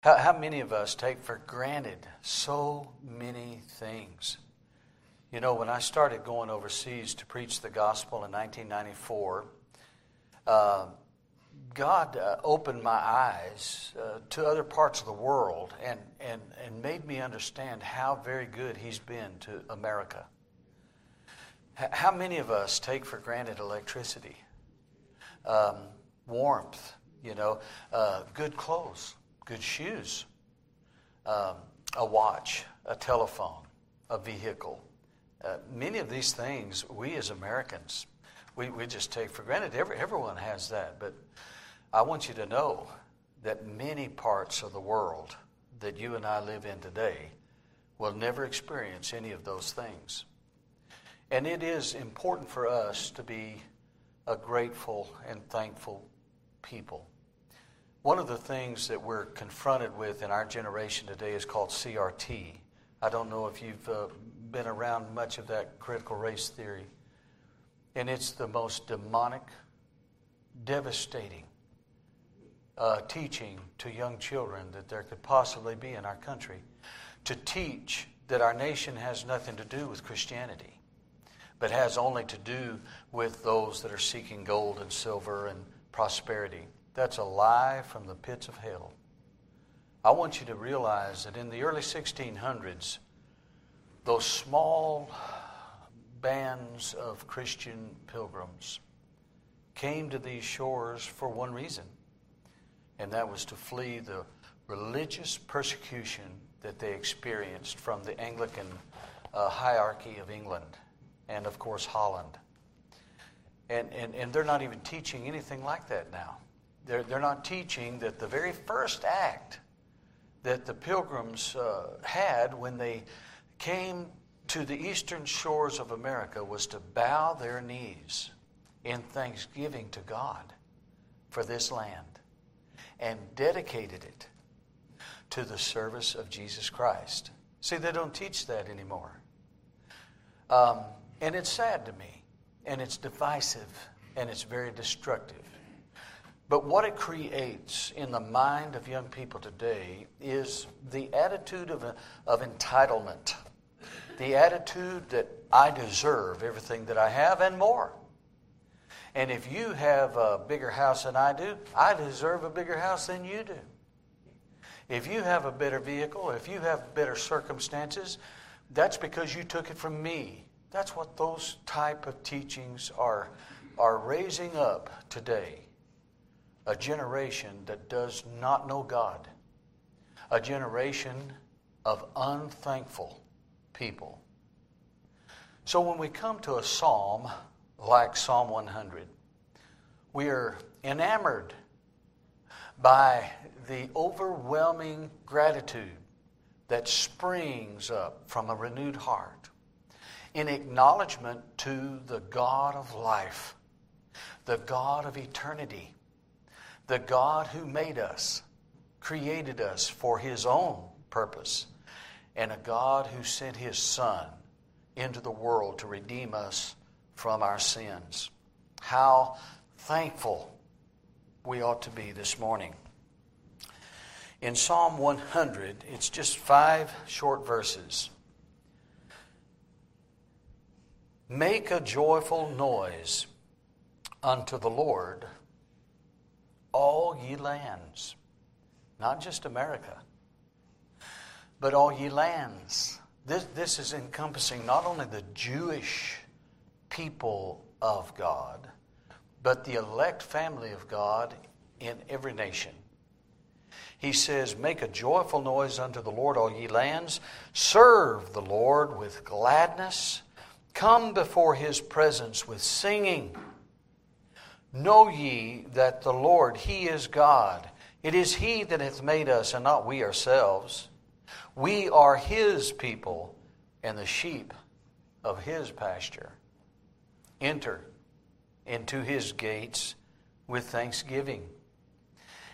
How, how many of us take for granted so many things? You know, when I started going overseas to preach the gospel in 1994, uh, God uh, opened my eyes uh, to other parts of the world and, and, and made me understand how very good He's been to America. H- how many of us take for granted electricity, um, warmth, you know, uh, good clothes? Good shoes, um, a watch, a telephone, a vehicle. Uh, many of these things, we as Americans, we, we just take for granted. Every, everyone has that. But I want you to know that many parts of the world that you and I live in today will never experience any of those things. And it is important for us to be a grateful and thankful people. One of the things that we're confronted with in our generation today is called CRT. I don't know if you've uh, been around much of that critical race theory. And it's the most demonic, devastating uh, teaching to young children that there could possibly be in our country. To teach that our nation has nothing to do with Christianity, but has only to do with those that are seeking gold and silver and prosperity. That's a lie from the pits of hell. I want you to realize that in the early 1600s, those small bands of Christian pilgrims came to these shores for one reason, and that was to flee the religious persecution that they experienced from the Anglican uh, hierarchy of England and, of course, Holland. And, and, and they're not even teaching anything like that now. They're, they're not teaching that the very first act that the pilgrims uh, had when they came to the eastern shores of America was to bow their knees in thanksgiving to God for this land and dedicated it to the service of Jesus Christ. See, they don't teach that anymore. Um, and it's sad to me, and it's divisive, and it's very destructive. But what it creates in the mind of young people today is the attitude of, of entitlement, the attitude that I deserve everything that I have and more. And if you have a bigger house than I do, I deserve a bigger house than you do. If you have a better vehicle, if you have better circumstances, that's because you took it from me. That's what those type of teachings are, are raising up today a generation that does not know God, a generation of unthankful people. So when we come to a psalm like Psalm 100, we are enamored by the overwhelming gratitude that springs up from a renewed heart in acknowledgement to the God of life, the God of eternity, the God who made us, created us for his own purpose, and a God who sent his Son into the world to redeem us from our sins. How thankful we ought to be this morning. In Psalm 100, it's just five short verses. Make a joyful noise unto the Lord all ye lands, not just America, but all ye lands. This, this is encompassing not only the Jewish people of God, but the elect family of God in every nation. He says, Make a joyful noise unto the Lord, all ye lands. Serve the Lord with gladness. Come before his presence with singing. Know ye that the Lord, He is God. It is He that hath made us, and not we ourselves. We are His people, and the sheep of His pasture. Enter into His gates with thanksgiving,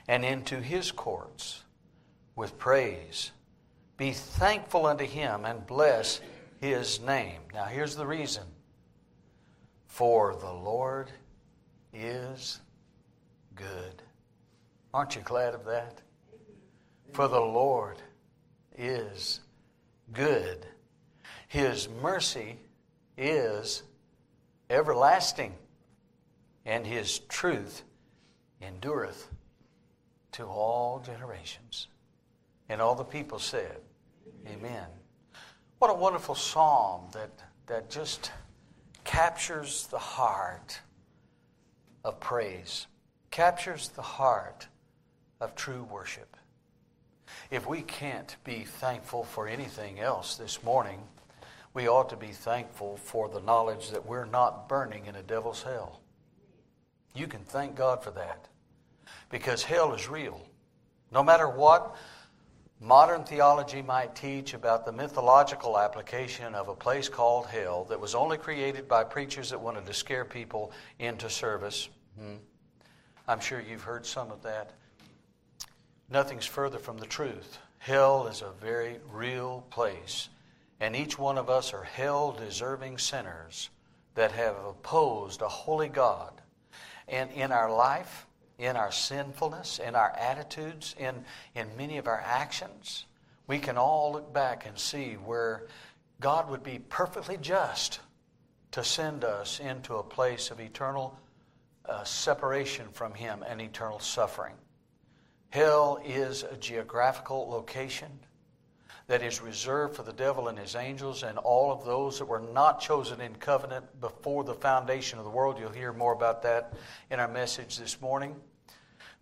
and into His courts with praise. Be thankful unto Him, and bless His name. Now, here's the reason. For the Lord is good. Aren't you glad of that? For the Lord is good. His mercy is everlasting, and his truth endureth to all generations. And all the people said, Amen. What a wonderful psalm that, that just captures the heart of praise, captures the heart of true worship. If we can't be thankful for anything else this morning, we ought to be thankful for the knowledge that we're not burning in a devil's hell. You can thank God for that because hell is real. No matter what modern theology might teach about the mythological application of a place called hell that was only created by preachers that wanted to scare people into service, hmm, I'm sure you've heard some of that. Nothing's further from the truth. Hell is a very real place, and each one of us are hell deserving sinners that have opposed a holy God. And in our life, in our sinfulness, in our attitudes, in, in many of our actions, we can all look back and see where God would be perfectly just to send us into a place of eternal uh, separation from Him and eternal suffering. Hell is a geographical location that is reserved for the devil and his angels and all of those that were not chosen in covenant before the foundation of the world. You'll hear more about that in our message this morning.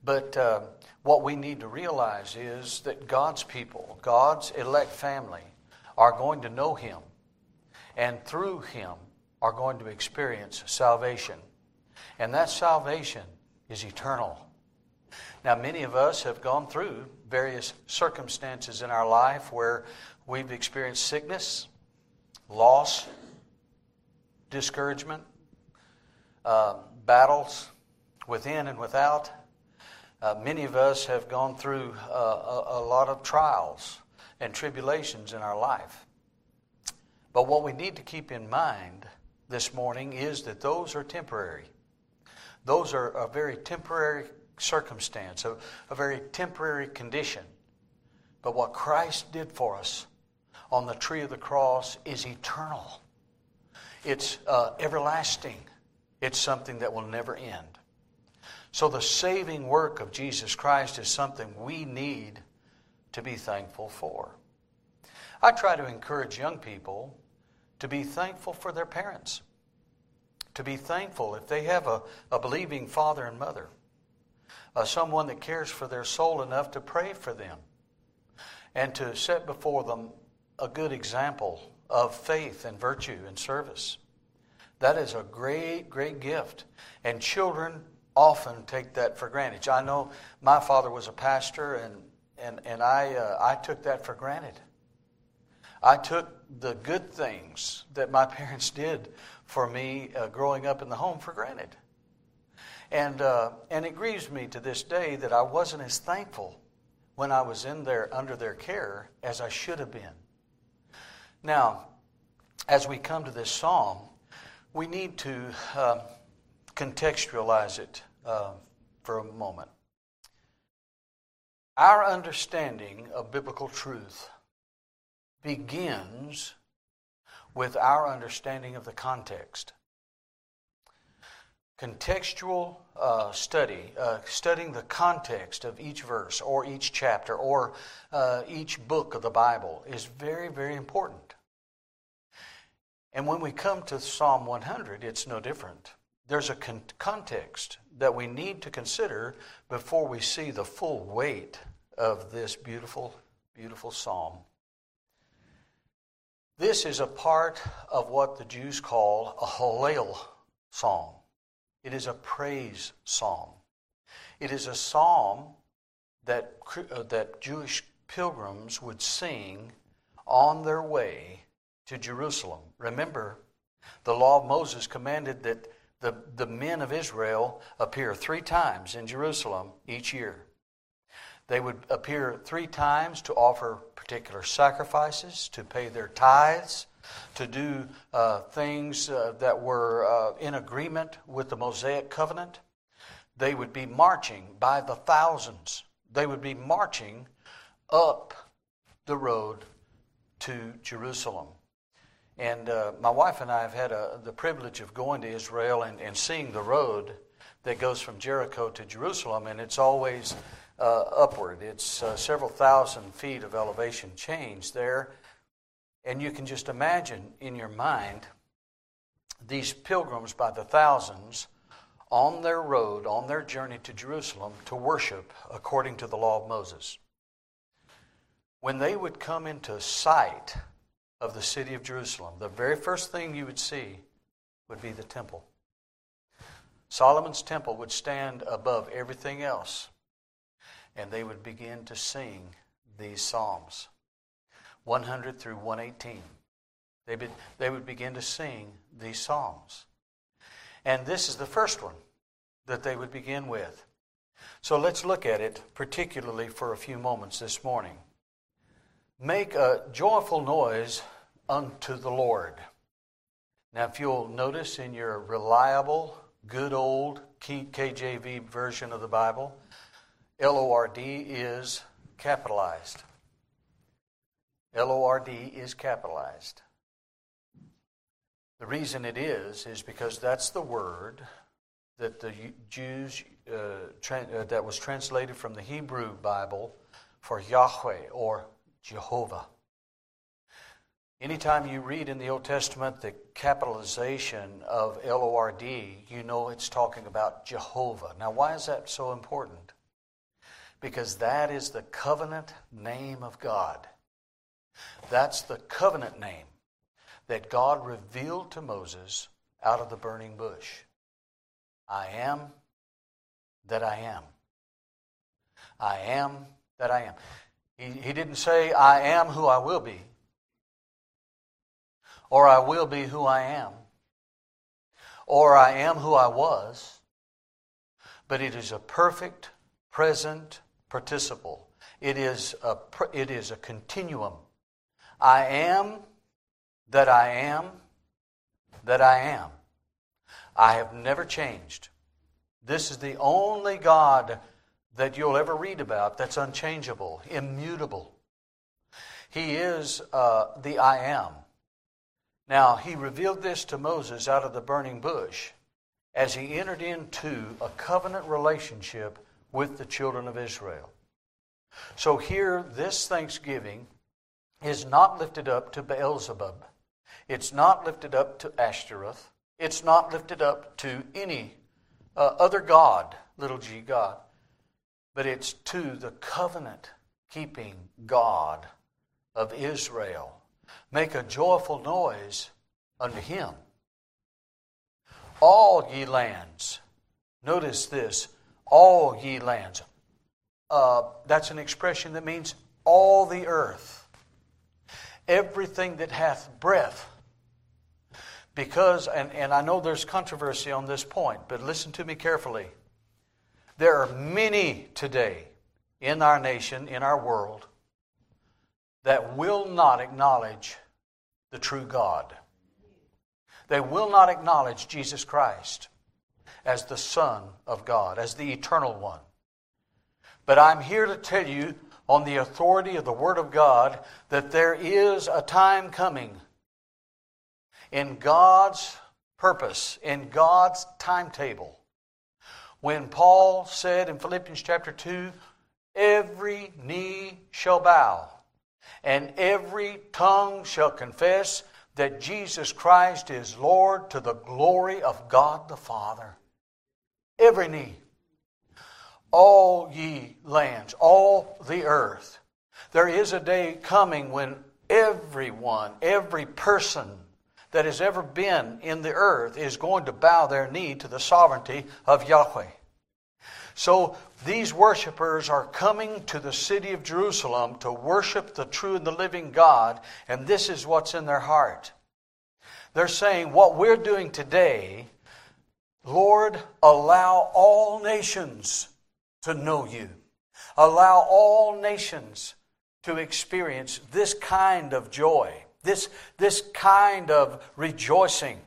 But uh, what we need to realize is that God's people, God's elect family, are going to know Him. And through Him are going to experience salvation. And that salvation is eternal. Now, many of us have gone through various circumstances in our life where we've experienced sickness, loss, discouragement, uh, battles within and without. Uh, many of us have gone through uh, a, a lot of trials and tribulations in our life. But what we need to keep in mind this morning is that those are temporary. Those are a very temporary circumstance, a, a very temporary condition. But what Christ did for us on the tree of the cross is eternal, it's uh, everlasting, it's something that will never end. So, the saving work of Jesus Christ is something we need to be thankful for. I try to encourage young people to be thankful for their parents, to be thankful if they have a, a believing father and mother uh, someone that cares for their soul enough to pray for them and to set before them a good example of faith and virtue and service. That is a great, great gift. And children often take that for granted. I know my father was a pastor, and, and, and I, uh, I took that for granted. I took the good things that my parents did for me uh, growing up in the home for granted. And, uh, and it grieves me to this day that I wasn't as thankful when I was in there under their care as I should have been. Now, as we come to this psalm, we need to uh, contextualize it uh, for a moment. Our understanding of biblical truth begins with our understanding of the context contextual uh, study, uh, studying the context of each verse or each chapter or uh, each book of the Bible is very, very important. And when we come to Psalm 100, it's no different. There's a con- context that we need to consider before we see the full weight of this beautiful, beautiful psalm. This is a part of what the Jews call a Hallel psalm. It is a praise psalm. It is a psalm that, uh, that Jewish pilgrims would sing on their way to Jerusalem. Remember, the law of Moses commanded that the, the men of Israel appear three times in Jerusalem each year. They would appear three times to offer particular sacrifices, to pay their tithes, to do uh, things uh, that were uh, in agreement with the Mosaic covenant. They would be marching by the thousands. They would be marching up the road to Jerusalem. And uh, my wife and I have had a, the privilege of going to Israel and, and seeing the road that goes from Jericho to Jerusalem, and it's always uh, upward. It's uh, several thousand feet of elevation change there. And you can just imagine in your mind these pilgrims by the thousands on their road, on their journey to Jerusalem to worship according to the law of Moses. When they would come into sight of the city of Jerusalem, the very first thing you would see would be the temple. Solomon's temple would stand above everything else, and they would begin to sing these psalms 100 through 118. They would, they would begin to sing these psalms. And this is the first one that they would begin with. So let's look at it particularly for a few moments this morning. Make a joyful noise unto the Lord. Now, if you'll notice in your reliable, good old KJV version of the Bible, L O R D is capitalized. L O R D is capitalized. The reason it is, is because that's the word that the Jews, uh, tra- uh, that was translated from the Hebrew Bible for Yahweh or Jehovah. Anytime you read in the Old Testament the capitalization of L O R D, you know it's talking about Jehovah. Now, why is that so important? Because that is the covenant name of God. That's the covenant name that God revealed to Moses out of the burning bush. I am that I am. I am that I am. He, he didn't say, I am who I will be, or I will be who I am, or I am who I was, but it is a perfect present participle. It is a, it is a continuum. I am that I am that I am. I have never changed. This is the only God that you'll ever read about that's unchangeable, immutable. He is uh, the I am. Now, he revealed this to Moses out of the burning bush as he entered into a covenant relationship with the children of Israel. So, here, this Thanksgiving is not lifted up to Beelzebub. It's not lifted up to Ashtoreth. It's not lifted up to any uh, other God, little g God, but it's to the covenant keeping God of Israel. Make a joyful noise unto him. All ye lands, notice this, all ye lands. Uh, that's an expression that means all the earth. Everything that hath breath because, and, and I know there's controversy on this point, but listen to me carefully. There are many today in our nation, in our world, that will not acknowledge the true God. They will not acknowledge Jesus Christ as the Son of God, as the eternal one. But I'm here to tell you, on the authority of the Word of God, that there is a time coming in God's purpose, in God's timetable. When Paul said in Philippians chapter 2, every knee shall bow, and every tongue shall confess that Jesus Christ is Lord to the glory of God the Father. Every knee. All ye lands, all the earth. There is a day coming when everyone, every person, that has ever been in the earth is going to bow their knee to the sovereignty of Yahweh. So these worshipers are coming to the city of Jerusalem to worship the true and the living God, and this is what's in their heart. They're saying, What we're doing today, Lord, allow all nations to know you. Allow all nations to experience this kind of joy this, this kind of rejoicing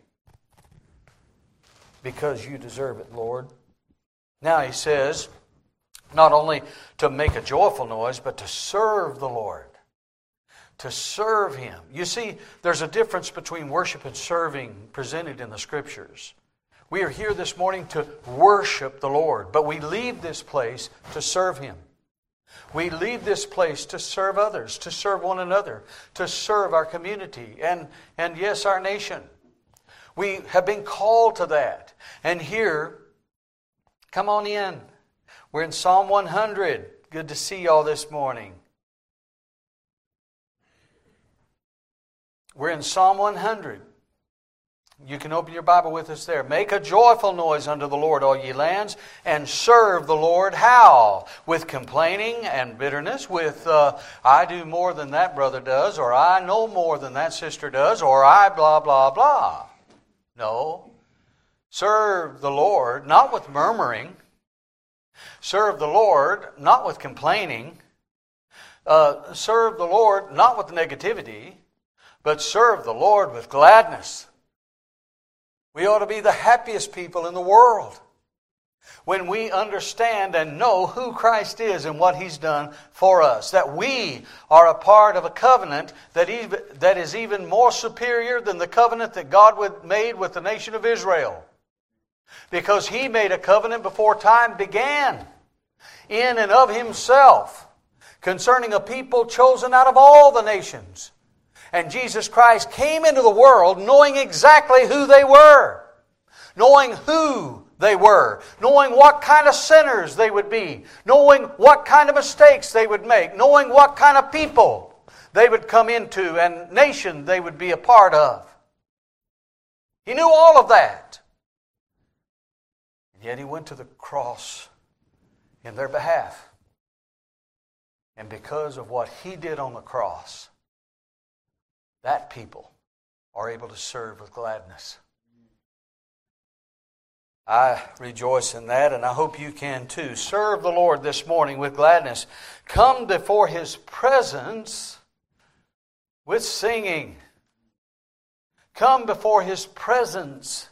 because you deserve it, Lord. Now he says, Not only to make a joyful noise, but to serve the Lord. To serve Him. You see, there's a difference between worship and serving presented in the Scriptures. We are here this morning to worship the Lord, but we leave this place to serve Him. We leave this place to serve others, to serve one another, to serve our community, and, and yes, our nation. We have been called to that. And here, come on in. We're in Psalm 100. Good to see y'all this morning. We're in Psalm 100. You can open your Bible with us there. Make a joyful noise unto the Lord, all ye lands, and serve the Lord how? With complaining and bitterness, with uh, I do more than that brother does, or I know more than that sister does, or I blah, blah, blah. No. Serve the Lord, not with murmuring. Serve the Lord, not with complaining. Uh, serve the Lord, not with negativity, but serve the Lord with gladness. We ought to be the happiest people in the world when we understand and know who Christ is and what He's done for us. That we are a part of a covenant that, even, that is even more superior than the covenant that God made with the nation of Israel. Because He made a covenant before time began in and of Himself concerning a people chosen out of all the nations and Jesus Christ came into the world knowing exactly who they were, knowing who they were, knowing what kind of sinners they would be, knowing what kind of mistakes they would make, knowing what kind of people they would come into and nation they would be a part of. He knew all of that. And yet he went to the cross in their behalf. And because of what he did on the cross, that people are able to serve with gladness. I rejoice in that, and I hope you can too. Serve the Lord this morning with gladness. Come before His presence with singing. Come before His presence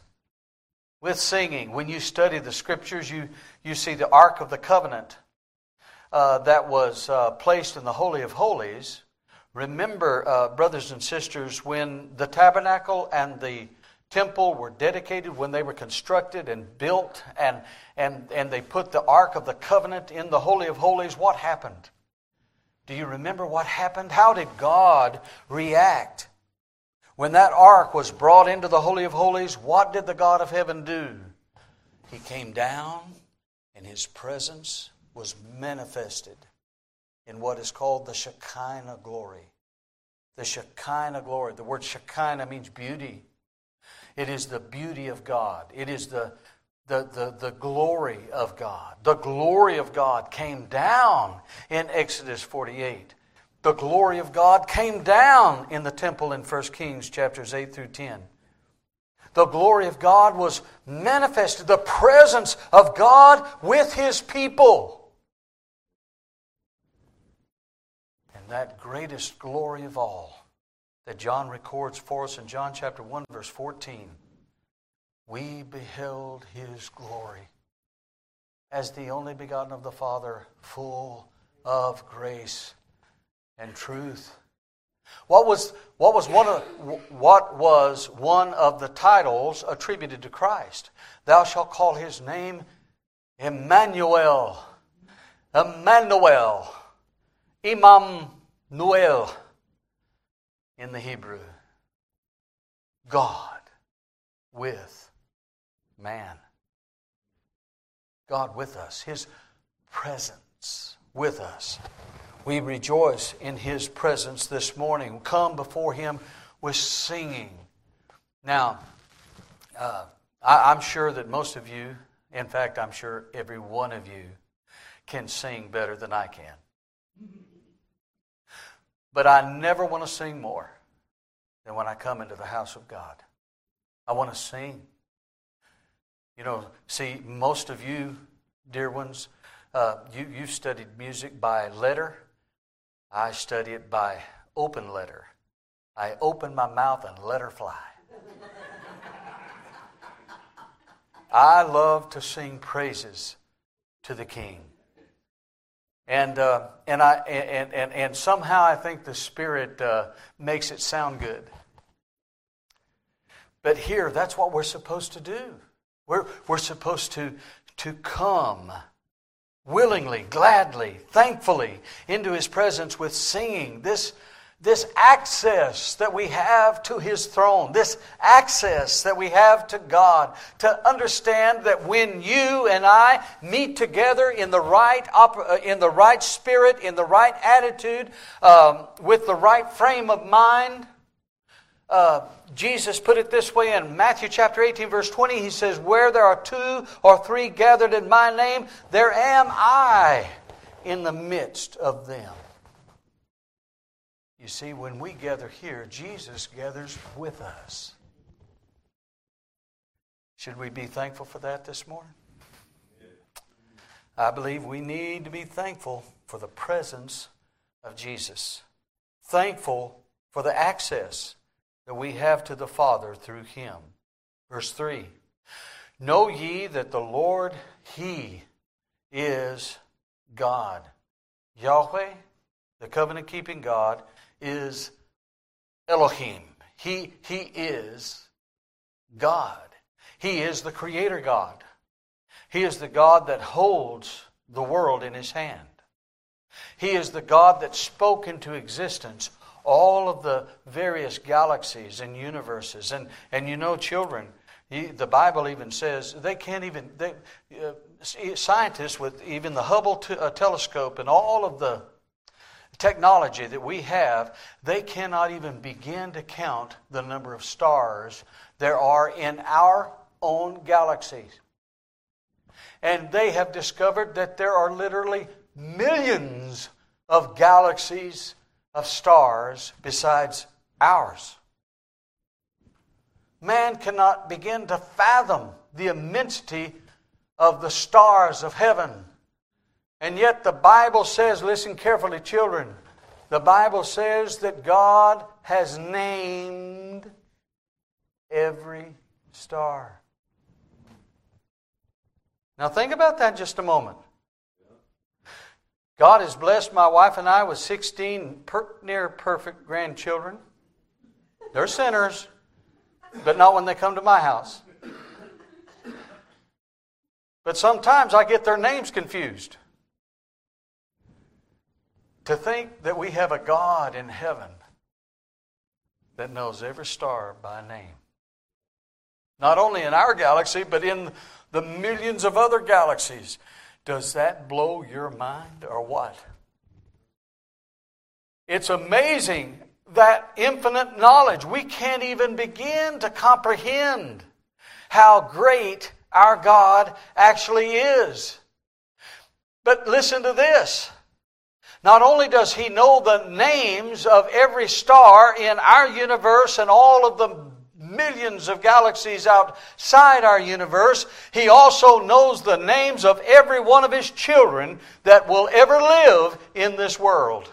with singing. When you study the Scriptures, you, you see the Ark of the Covenant uh, that was uh, placed in the Holy of Holies Remember, uh, brothers and sisters, when the tabernacle and the temple were dedicated, when they were constructed and built, and, and, and they put the Ark of the Covenant in the Holy of Holies, what happened? Do you remember what happened? How did God react? When that ark was brought into the Holy of Holies, what did the God of heaven do? He came down, and his presence was manifested in what is called the Shekinah glory. The Shekinah glory. The word Shekinah means beauty. It is the beauty of God. It is the, the, the, the glory of God. The glory of God came down in Exodus 48. The glory of God came down in the temple in 1 Kings chapters 8 through 10. The glory of God was manifested, the presence of God with his people. That greatest glory of all that John records for us in John chapter 1, verse 14. We beheld his glory as the only begotten of the Father, full of grace and truth. What was, what was, one, of, what was one of the titles attributed to Christ? Thou shalt call his name Emmanuel. Emmanuel. Imam Noel in the Hebrew. God with man. God with us. His presence with us. We rejoice in His presence this morning. Come before Him with singing. Now, uh, I, I'm sure that most of you, in fact, I'm sure every one of you, can sing better than I can. But I never want to sing more than when I come into the house of God. I want to sing. You know, see, most of you, dear ones, uh, you, you've studied music by letter. I study it by open letter. I open my mouth and let her fly. I love to sing praises to the King. And, uh, and, I, and, and, and somehow I think the Spirit uh, makes it sound good. But here, that's what we're supposed to do. We're, we're supposed to, to come willingly, gladly, thankfully into His presence with singing. This, this access that we have to His throne, this access that we have to God, to understand that when you and I meet together in the right, uh, in the right spirit, in the right attitude, um, with the right frame of mind, uh, Jesus put it this way in Matthew chapter 18, verse 20. He says, Where there are two or three gathered in my name, there am I in the midst of them. You see, when we gather here, Jesus gathers with us. Should we be thankful for that this morning? I believe we need to be thankful for the presence of Jesus, thankful for the access that we have to the Father through him. Verse 3 Know ye that the Lord, He is God. Yahweh, the covenant keeping God, is Elohim. He, he is God. He is the creator God. He is the God that holds the world in his hand. He is the God that spoke into existence all of the various galaxies and universes. And, and you know, children, the Bible even says they can't even, they, uh, scientists with even the Hubble t- uh, telescope and all of the technology that we have, they cannot even begin to count the number of stars there are in our own galaxies. And they have discovered that there are literally millions of galaxies of stars besides ours. Man cannot begin to fathom the immensity of the stars of heaven. And yet, the Bible says, listen carefully, children, the Bible says that God has named every star. Now, think about that just a moment. God has blessed my wife and I with 16 per, near perfect grandchildren. They're sinners, but not when they come to my house. But sometimes I get their names confused. To think that we have a God in heaven that knows every star by name. Not only in our galaxy, but in the millions of other galaxies. Does that blow your mind or what? It's amazing that infinite knowledge. We can't even begin to comprehend how great our God actually is. But listen to this. Not only does he know the names of every star in our universe and all of the millions of galaxies outside our universe, He also knows the names of every one of His children that will ever live in this world.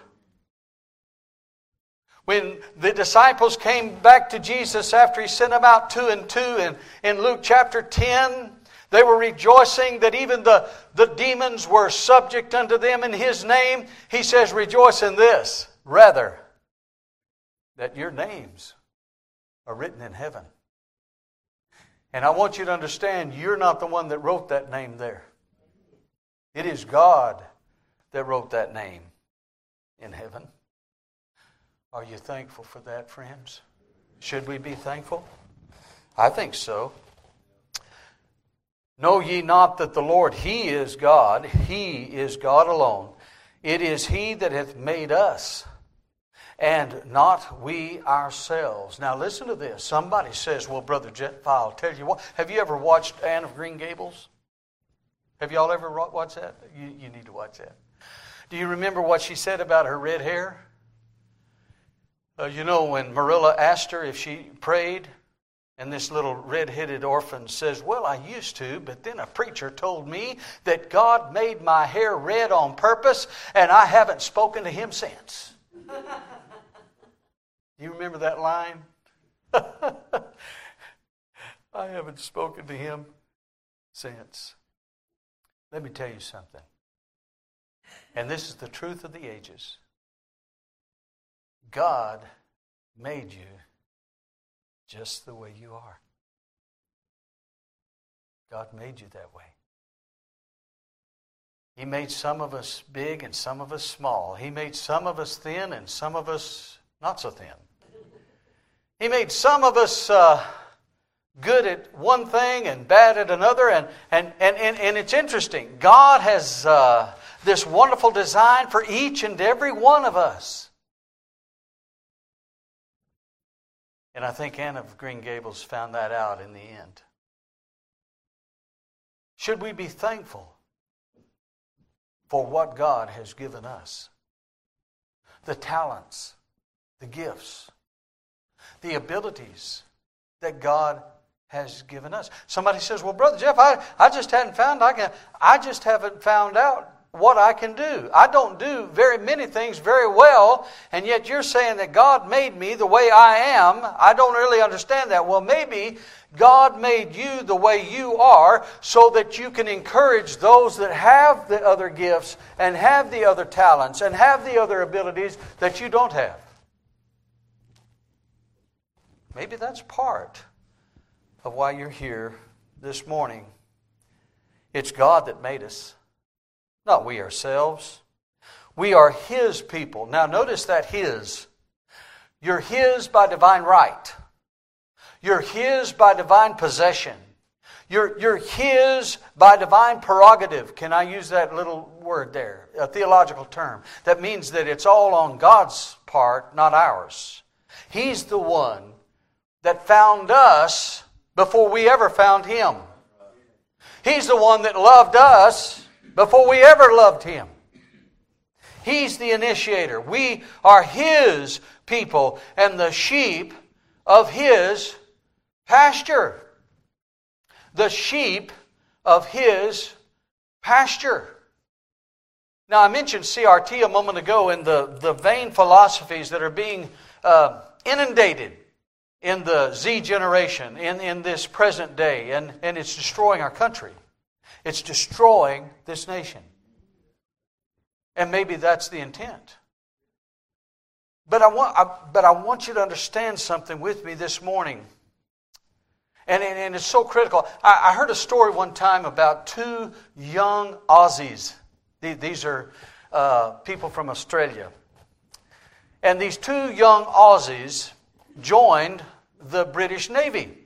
When the disciples came back to Jesus after He sent them out two and two in, in Luke chapter 10, they were rejoicing that even the, the demons were subject unto them in His name. He says, Rejoice in this, rather, that your names are written in heaven. And I want you to understand you're not the one that wrote that name there. It is God that wrote that name in heaven. Are you thankful for that, friends? Should we be thankful? I think so. Know ye not that the Lord, He is God, He is God alone. It is He that hath made us and not we ourselves. Now, listen to this. Somebody says, Well, Brother Jeff, I'll tell you what. Have you ever watched Anne of Green Gables? Have y'all ever watched that? You, you need to watch that. Do you remember what she said about her red hair? Uh, you know, when Marilla asked her if she prayed, and this little red headed orphan says, Well, I used to, but then a preacher told me that God made my hair red on purpose, and I haven't spoken to him since. You remember that line? I haven't spoken to him since. Let me tell you something. And this is the truth of the ages. God made you just the way you are. God made you that way. He made some of us big and some of us small. He made some of us thin and some of us not so thin. He made some of us uh, good at one thing and bad at another. And, and, and, and, and it's interesting. God has uh, this wonderful design for each and every one of us. And I think Anne of Green Gables found that out in the end. Should we be thankful for what God has given us? The talents, the gifts, the abilities that God has given us. Somebody says, Well, Brother Jeff, I, I just hadn't found I can I just haven't found out what I can do. I don't do very many things very well, and yet you're saying that God made me the way I am. I don't really understand that. Well, maybe God made you the way you are so that you can encourage those that have the other gifts and have the other talents and have the other abilities that you don't have. Maybe that's part of why you're here this morning. It's God that made us not we ourselves. We are His people. Now, notice that His. You're His by divine right, you're His by divine possession. You're, you're His by divine prerogative. Can I use that little word there? A theological term. That means that it's all on God's part, not ours. He's the one that found us before we ever found Him. He's the one that loved us before we ever loved Him. He's the initiator. We are His people and the sheep of His pasture. The sheep of His pasture. Now, I mentioned CRT a moment ago and the, the vain philosophies that are being uh, inundated in the Z generation, in, in this present day, and, and it's destroying our country. It's destroying this nation. And maybe that's the intent. But I want, I, but I want you to understand something with me this morning. And, and, and it's so critical. I, I, heard a story one time about two young Aussies. These are uh, people from Australia. And these two young Aussies joined the British Navy.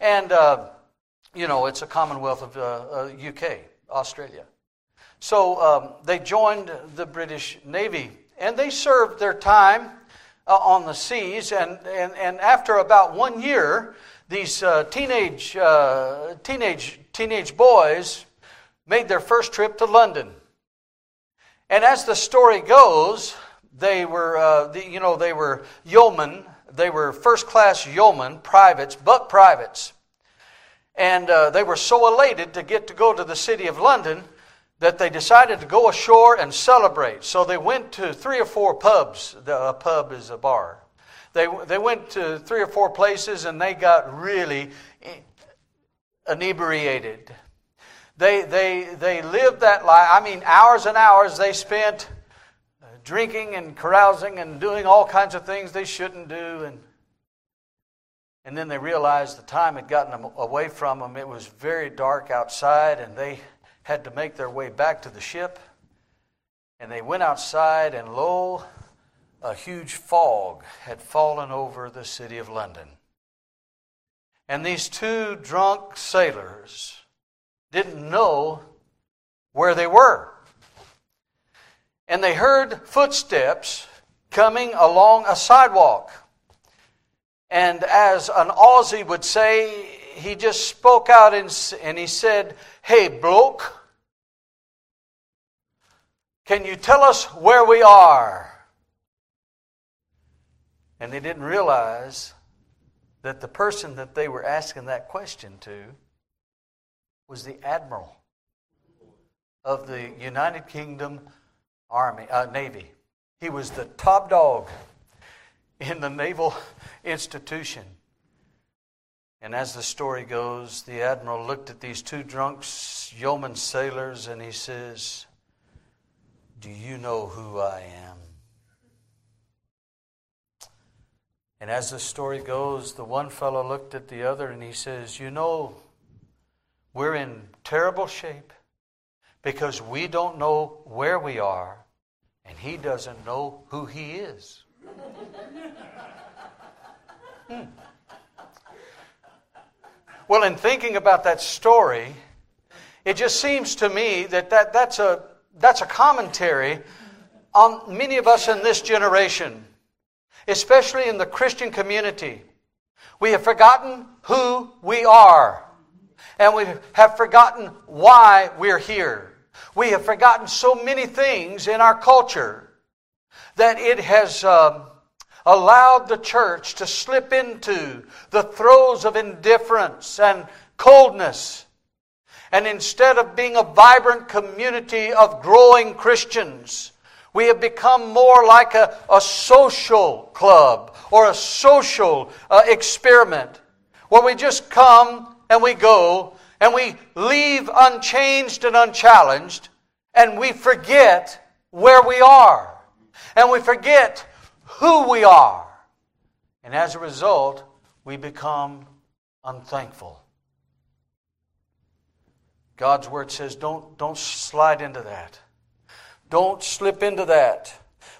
And uh, you know, it's a Commonwealth of uh, uh, UK, Australia. So um, they joined the British Navy and they served their time uh, on the seas. And, and, and after about one year, these uh, teenage, uh, teenage, teenage boys made their first trip to London. And as the story goes, they were, uh, the, you know, they were yeomen. They were first class yeomen, privates, but privates. And uh, they were so elated to get to go to the city of London that they decided to go ashore and celebrate. So they went to three or four pubs. The, a pub is a bar. They, they went to three or four places and they got really inebriated. They, they, they lived that life. I mean, hours and hours they spent drinking and carousing and doing all kinds of things they shouldn't do. And and then they realized the time had gotten them away from them. It was very dark outside, and they had to make their way back to the ship. And they went outside, and lo, a huge fog had fallen over the city of London. And these two drunk sailors didn't know where they were. And they heard footsteps coming along a sidewalk. And as an Aussie would say, he just spoke out and, and he said, Hey, bloke, can you tell us where we are? And they didn't realize that the person that they were asking that question to was the admiral of the United Kingdom Army uh, Navy. He was the top dog in the naval institution. And as the story goes, the admiral looked at these two drunk yeoman sailors and he says, Do you know who I am? And as the story goes, the one fellow looked at the other and he says, You know, we're in terrible shape because we don't know where we are and he doesn't know who he is. Hmm. Well, in thinking about that story, it just seems to me that, that that's, a, that's a commentary on many of us in this generation, especially in the Christian community. We have forgotten who we are, and we have forgotten why we're here. We have forgotten so many things in our culture that it has uh, allowed the church to slip into the throes of indifference and coldness. And instead of being a vibrant community of growing Christians, we have become more like a, a social club or a social uh, experiment where we just come and we go and we leave unchanged and unchallenged, and we forget where we are, and we forget who we are. And as a result, we become unthankful. God's word says don't, don't slide into that. Don't slip into that.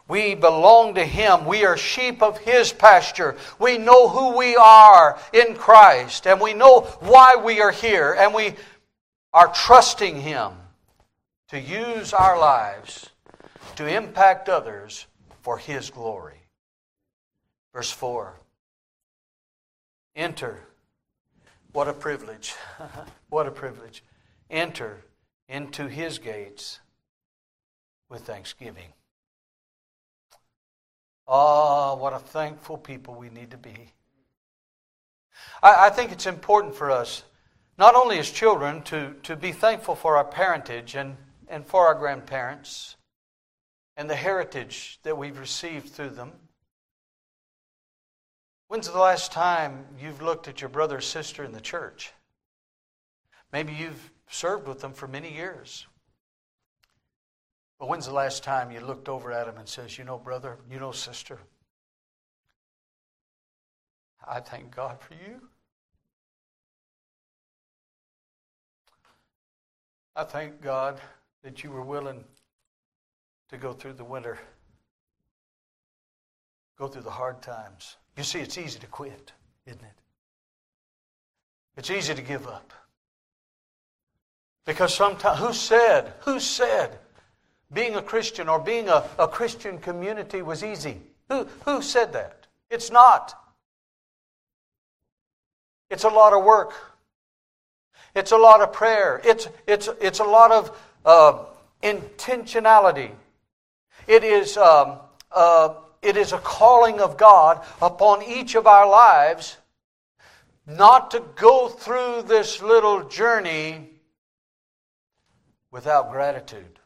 We belong to Him. We are sheep of His pasture. We know who we are in Christ, and we know why we are here, and we are trusting Him to use our lives to impact others for His glory. Verse 4 Enter. What a privilege. what a privilege. Enter into His gates with thanksgiving. Oh, what a thankful people we need to be. I, I, think it's important for us, not only as children, to, to be thankful for our parentage and, and for our grandparents and the heritage that we've received through them. When's the last time you've looked at your brother or sister in the church? Maybe you've served with them for many years. But when's the last time you looked over at them and says, "You know, brother, you know, sister, I thank God for you. I thank God that you were willing to go through the winter, go through the hard times. You see, it's easy to quit, isn't it? It's easy to give up. Because sometimes, who said, who said being a Christian or being a, a Christian community was easy. Who, who said that? It's not. It's a lot of work. It's a lot of prayer. It's, it's, it's a lot of uh, intentionality. It is, um, uh, it is a calling of God upon each of our lives not to go through this little journey without gratitude.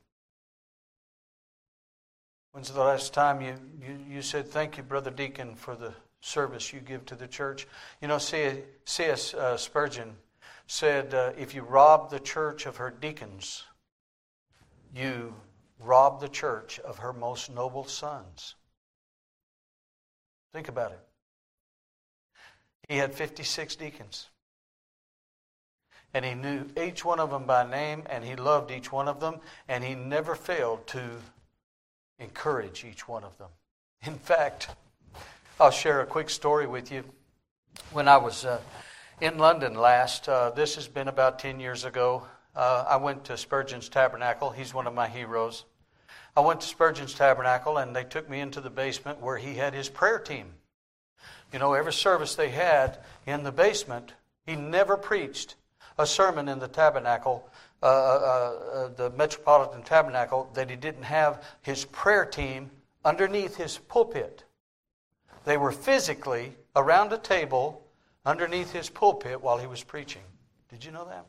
When's the last time you, you, you said, Thank you, Brother Deacon, for the service you give to the church? You know, C.S. Uh, Spurgeon said, uh, If you rob the church of her deacons, you rob the church of her most noble sons. Think about it. He had 56 deacons. And he knew each one of them by name, and he loved each one of them, and he never failed to encourage each one of them. In fact, I'll share a quick story with you. When I was uh, in London last, uh, this has been about 10 years ago, uh, I went to Spurgeon's Tabernacle. He's one of my heroes. I went to Spurgeon's Tabernacle, and they took me into the basement where he had his prayer team. You know, every service they had in the basement, he never preached a sermon in the tabernacle uh, uh, uh, the Metropolitan Tabernacle that he didn't have his prayer team underneath his pulpit. They were physically around a table underneath his pulpit while he was preaching. Did you know that?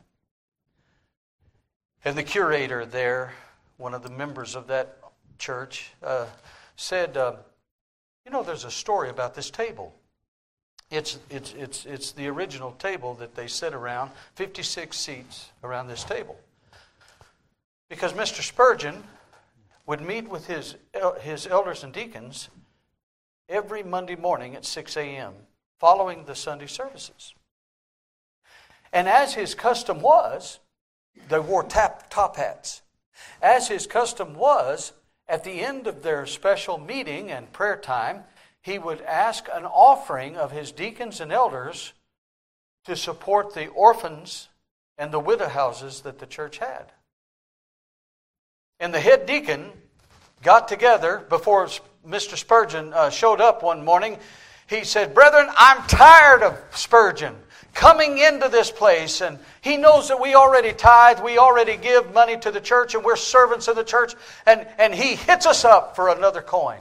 And the curator there, one of the members of that church, uh, said, uh, You know, there's a story about this table. It's, it's, it's, it's the original table that they sit around, 56 seats around this table. Because Mr. Spurgeon would meet with his, his elders and deacons every Monday morning at 6 a.m., following the Sunday services. And as his custom was, they wore tap, top hats. As his custom was, at the end of their special meeting and prayer time, he would ask an offering of his deacons and elders to support the orphans and the widow houses that the church had. And the head deacon got together before Mr. Spurgeon uh, showed up one morning. He said, Brethren, I'm tired of Spurgeon coming into this place and he knows that we already tithe, we already give money to the church, and we're servants of the church, and, and he hits us up for another coin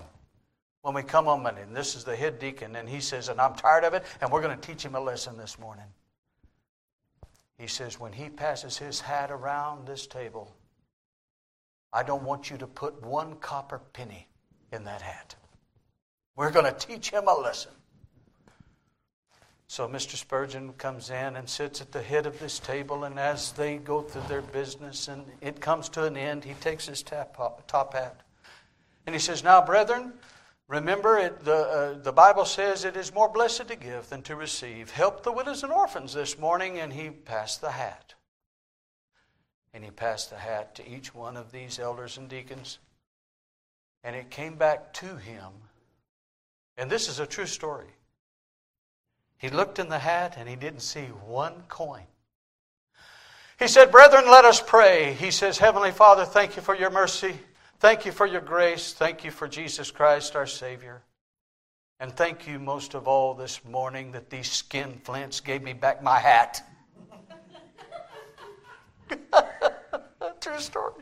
when we come on Monday. And this is the head deacon, and he says, and I'm tired of it, and we're going to teach him a lesson this morning. He says, when he passes his hat around this table, I don't want you to put one copper penny in that hat. We're going to teach him a lesson. So Mr. Spurgeon comes in and sits at the head of this table, and as they go through their business and it comes to an end, he takes his top hat and he says, Now, brethren, remember it, the, uh, the Bible says it is more blessed to give than to receive. Help the widows and orphans this morning, and he passed the hat. And he passed the hat to each one of these elders and deacons, and it came back to him. And this is a true story. He looked in the hat and he didn't see one coin. He said, Brethren, let us pray. He says, Heavenly Father, thank you for your mercy. Thank you for your grace. Thank you for Jesus Christ, our Savior. And thank you most of all this morning that these skin flints gave me back my hat. True story.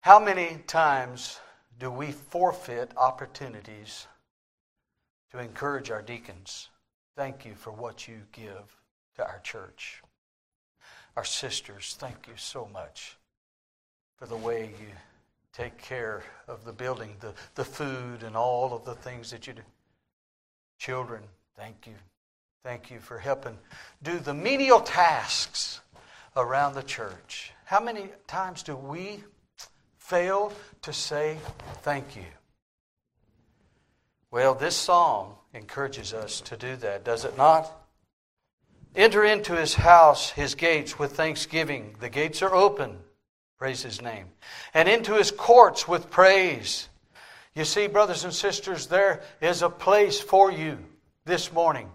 How many times do we forfeit opportunities to encourage our deacons. Thank you for what you give to our church. Our sisters, thank you so much for the way you take care of the building, the, the food, and all of the things that you do. Children, thank you. Thank you for helping do the menial tasks around the church. How many times do we fail to say thank you? Well, this psalm encourages us to do that, does it not? Enter into his house, his gates, with thanksgiving. The gates are open. Praise his name. And into his courts with praise. You see, brothers and sisters, there is a place for you this morning.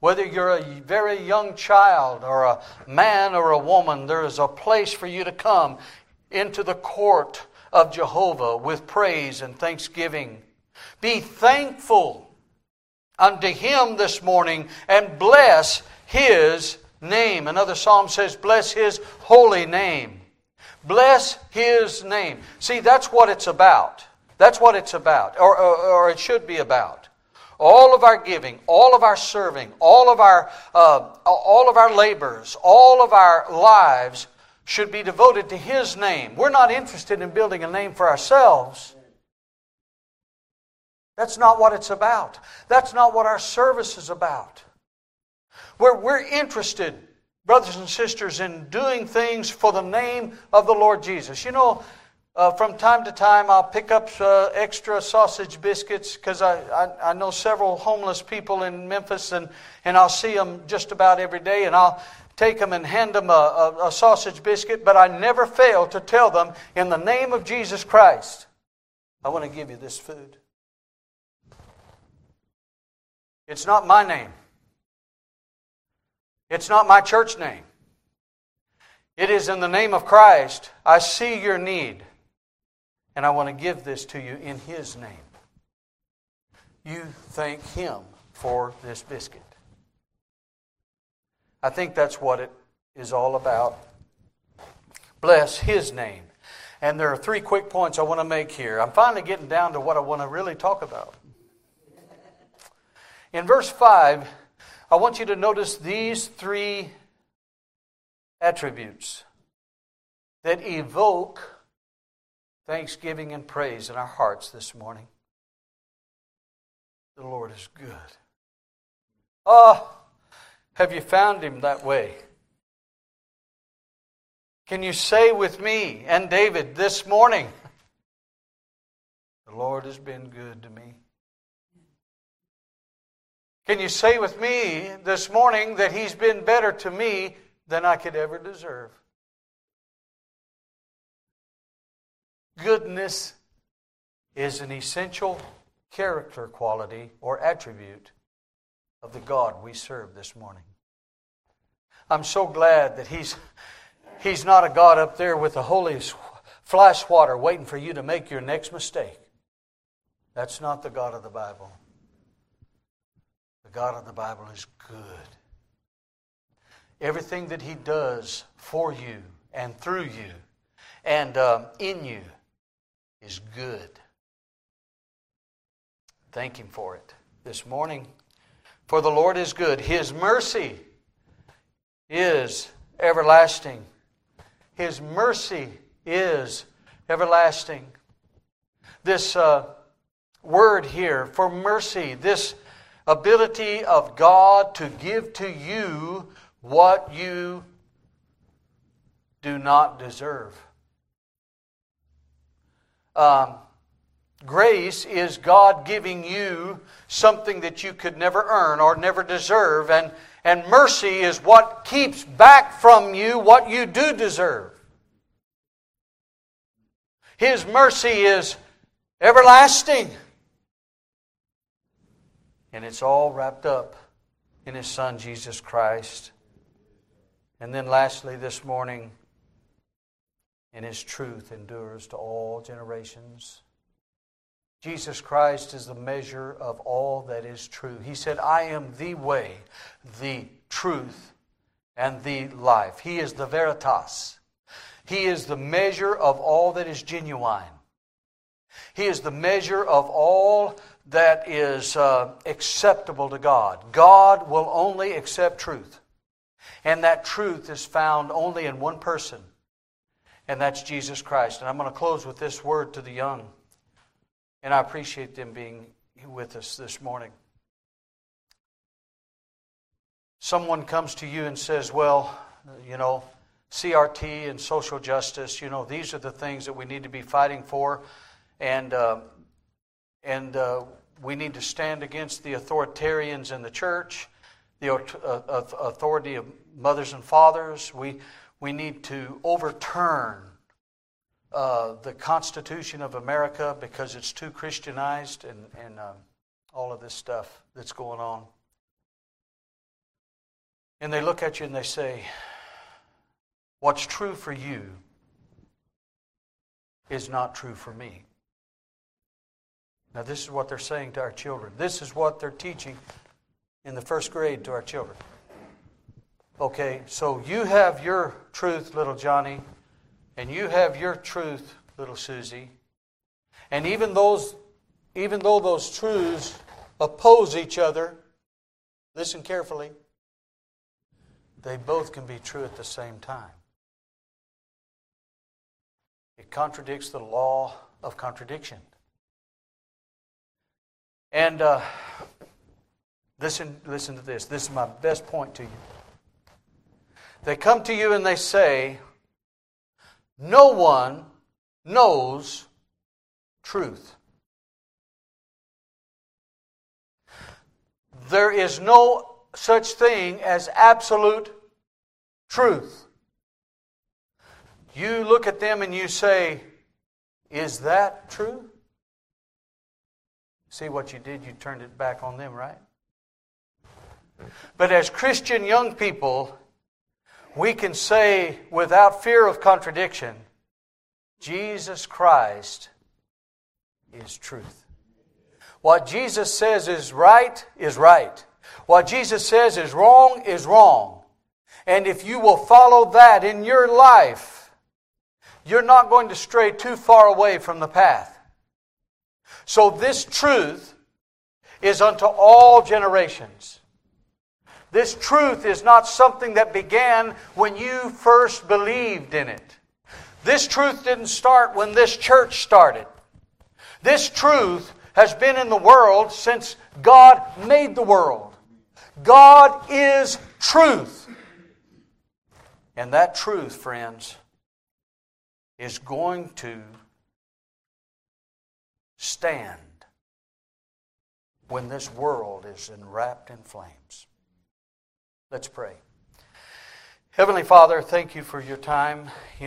Whether you're a very young child or a man or a woman, there is a place for you to come into the court of Jehovah with praise and thanksgiving. Be thankful unto him this morning and bless his name. Another psalm says, Bless his holy name. Bless his name. See, that's what it's about. That's what it's about, or, or, or it should be about. All of our giving, all of our serving, all of our, uh, all of our labors, all of our lives should be devoted to His name. We're not interested in building a name for ourselves. That's not what it's about. That's not what our service is about. Where we're interested, brothers and sisters, in doing things for the name of the Lord Jesus. You know, uh, from time to time, I'll pick up uh, extra sausage biscuits because I, I, I, know several homeless people in Memphis, and, and I'll see them just about every day, and I'll take them and hand them a, a, a sausage biscuit, but I never fail to tell them, in the name of Jesus Christ, I want to give you this food. It's not my name. It's not my church name. It is in the name of Christ. I see your need, and I want to give this to you in His name. You thank Him for this biscuit. I think that's what it is all about. Bless His name. And there are three quick points I want to make here. I'm finally getting down to what I want to really talk about. In verse 5, I want you to notice these three attributes that evoke thanksgiving and praise in our hearts this morning. The Lord is good. Oh, have you found Him that way? Can you say with me and David this morning, The Lord has been good to me? Can you say with me this morning that He's been better to me than I could ever deserve? Goodness is an essential character quality or attribute of the God we serve this morning. I'm so glad that He's, he's not a God up there with the holy flash water waiting for you to make your next mistake. That's not the God of the Bible. God of the Bible is good. Everything that He does for you and through you and um, in you is good. Thank Him for it this morning. For the Lord is good. His mercy is everlasting. His mercy is everlasting. This uh, word here for mercy, this ability of God to give to you what you do not deserve. Um, grace is God giving you something that you could never earn or never deserve, and, and mercy is what keeps back from you what you do deserve. His mercy is everlasting. And it's all wrapped up in His Son, Jesus Christ. And then, lastly, this morning, and his truth endures to all generations. Jesus Christ is the measure of all that is true. He said, I am the way, the truth, and the life. He is the veritas. He is the measure of all that is genuine. He is the measure of all that is uh, acceptable to God. God will only accept truth. And that truth is found only in one person, and that's Jesus Christ. And I'm going to close with this word to the young. And I appreciate them being with us this morning. Someone comes to you and says, Well, you know, CRT and social justice, you know, these are the things that we need to be fighting for. And, uh, and uh, we need to stand against the authoritarians in the church, the uh, authority of mothers and fathers. We, we need to overturn uh, the Constitution of America because it's too Christianized and, and uh, all of this stuff that's going on. And they look at you and they say, What's true for you is not true for me. Now, this is what they're saying to our children. This is what they're teaching in the first grade to our children. Okay, so you have your truth, little Johnny, and you have your truth, little Susie. And even those even though those truths oppose each other, listen carefully, they both can be true at the same time. It contradicts the law of contradiction. And uh, listen, listen to this. This is my best point to you. They come to you and they say, No one knows truth. There is no such thing as absolute truth. You look at them and you say, Is that true? See what you did? You turned it back on them, right? But as Christian young people, we can say without fear of contradiction Jesus Christ is truth. What Jesus says is right is right. What Jesus says is wrong is wrong. And if you will follow that in your life, you're not going to stray too far away from the path. So, this truth is unto all generations. This truth is not something that began when you first believed in it. This truth didn't start when this church started. This truth has been in the world since God made the world. God is truth. And that truth, friends, is going to stand when this world is enwrapped in flames. Let's pray. Heavenly Father, thank you for your time.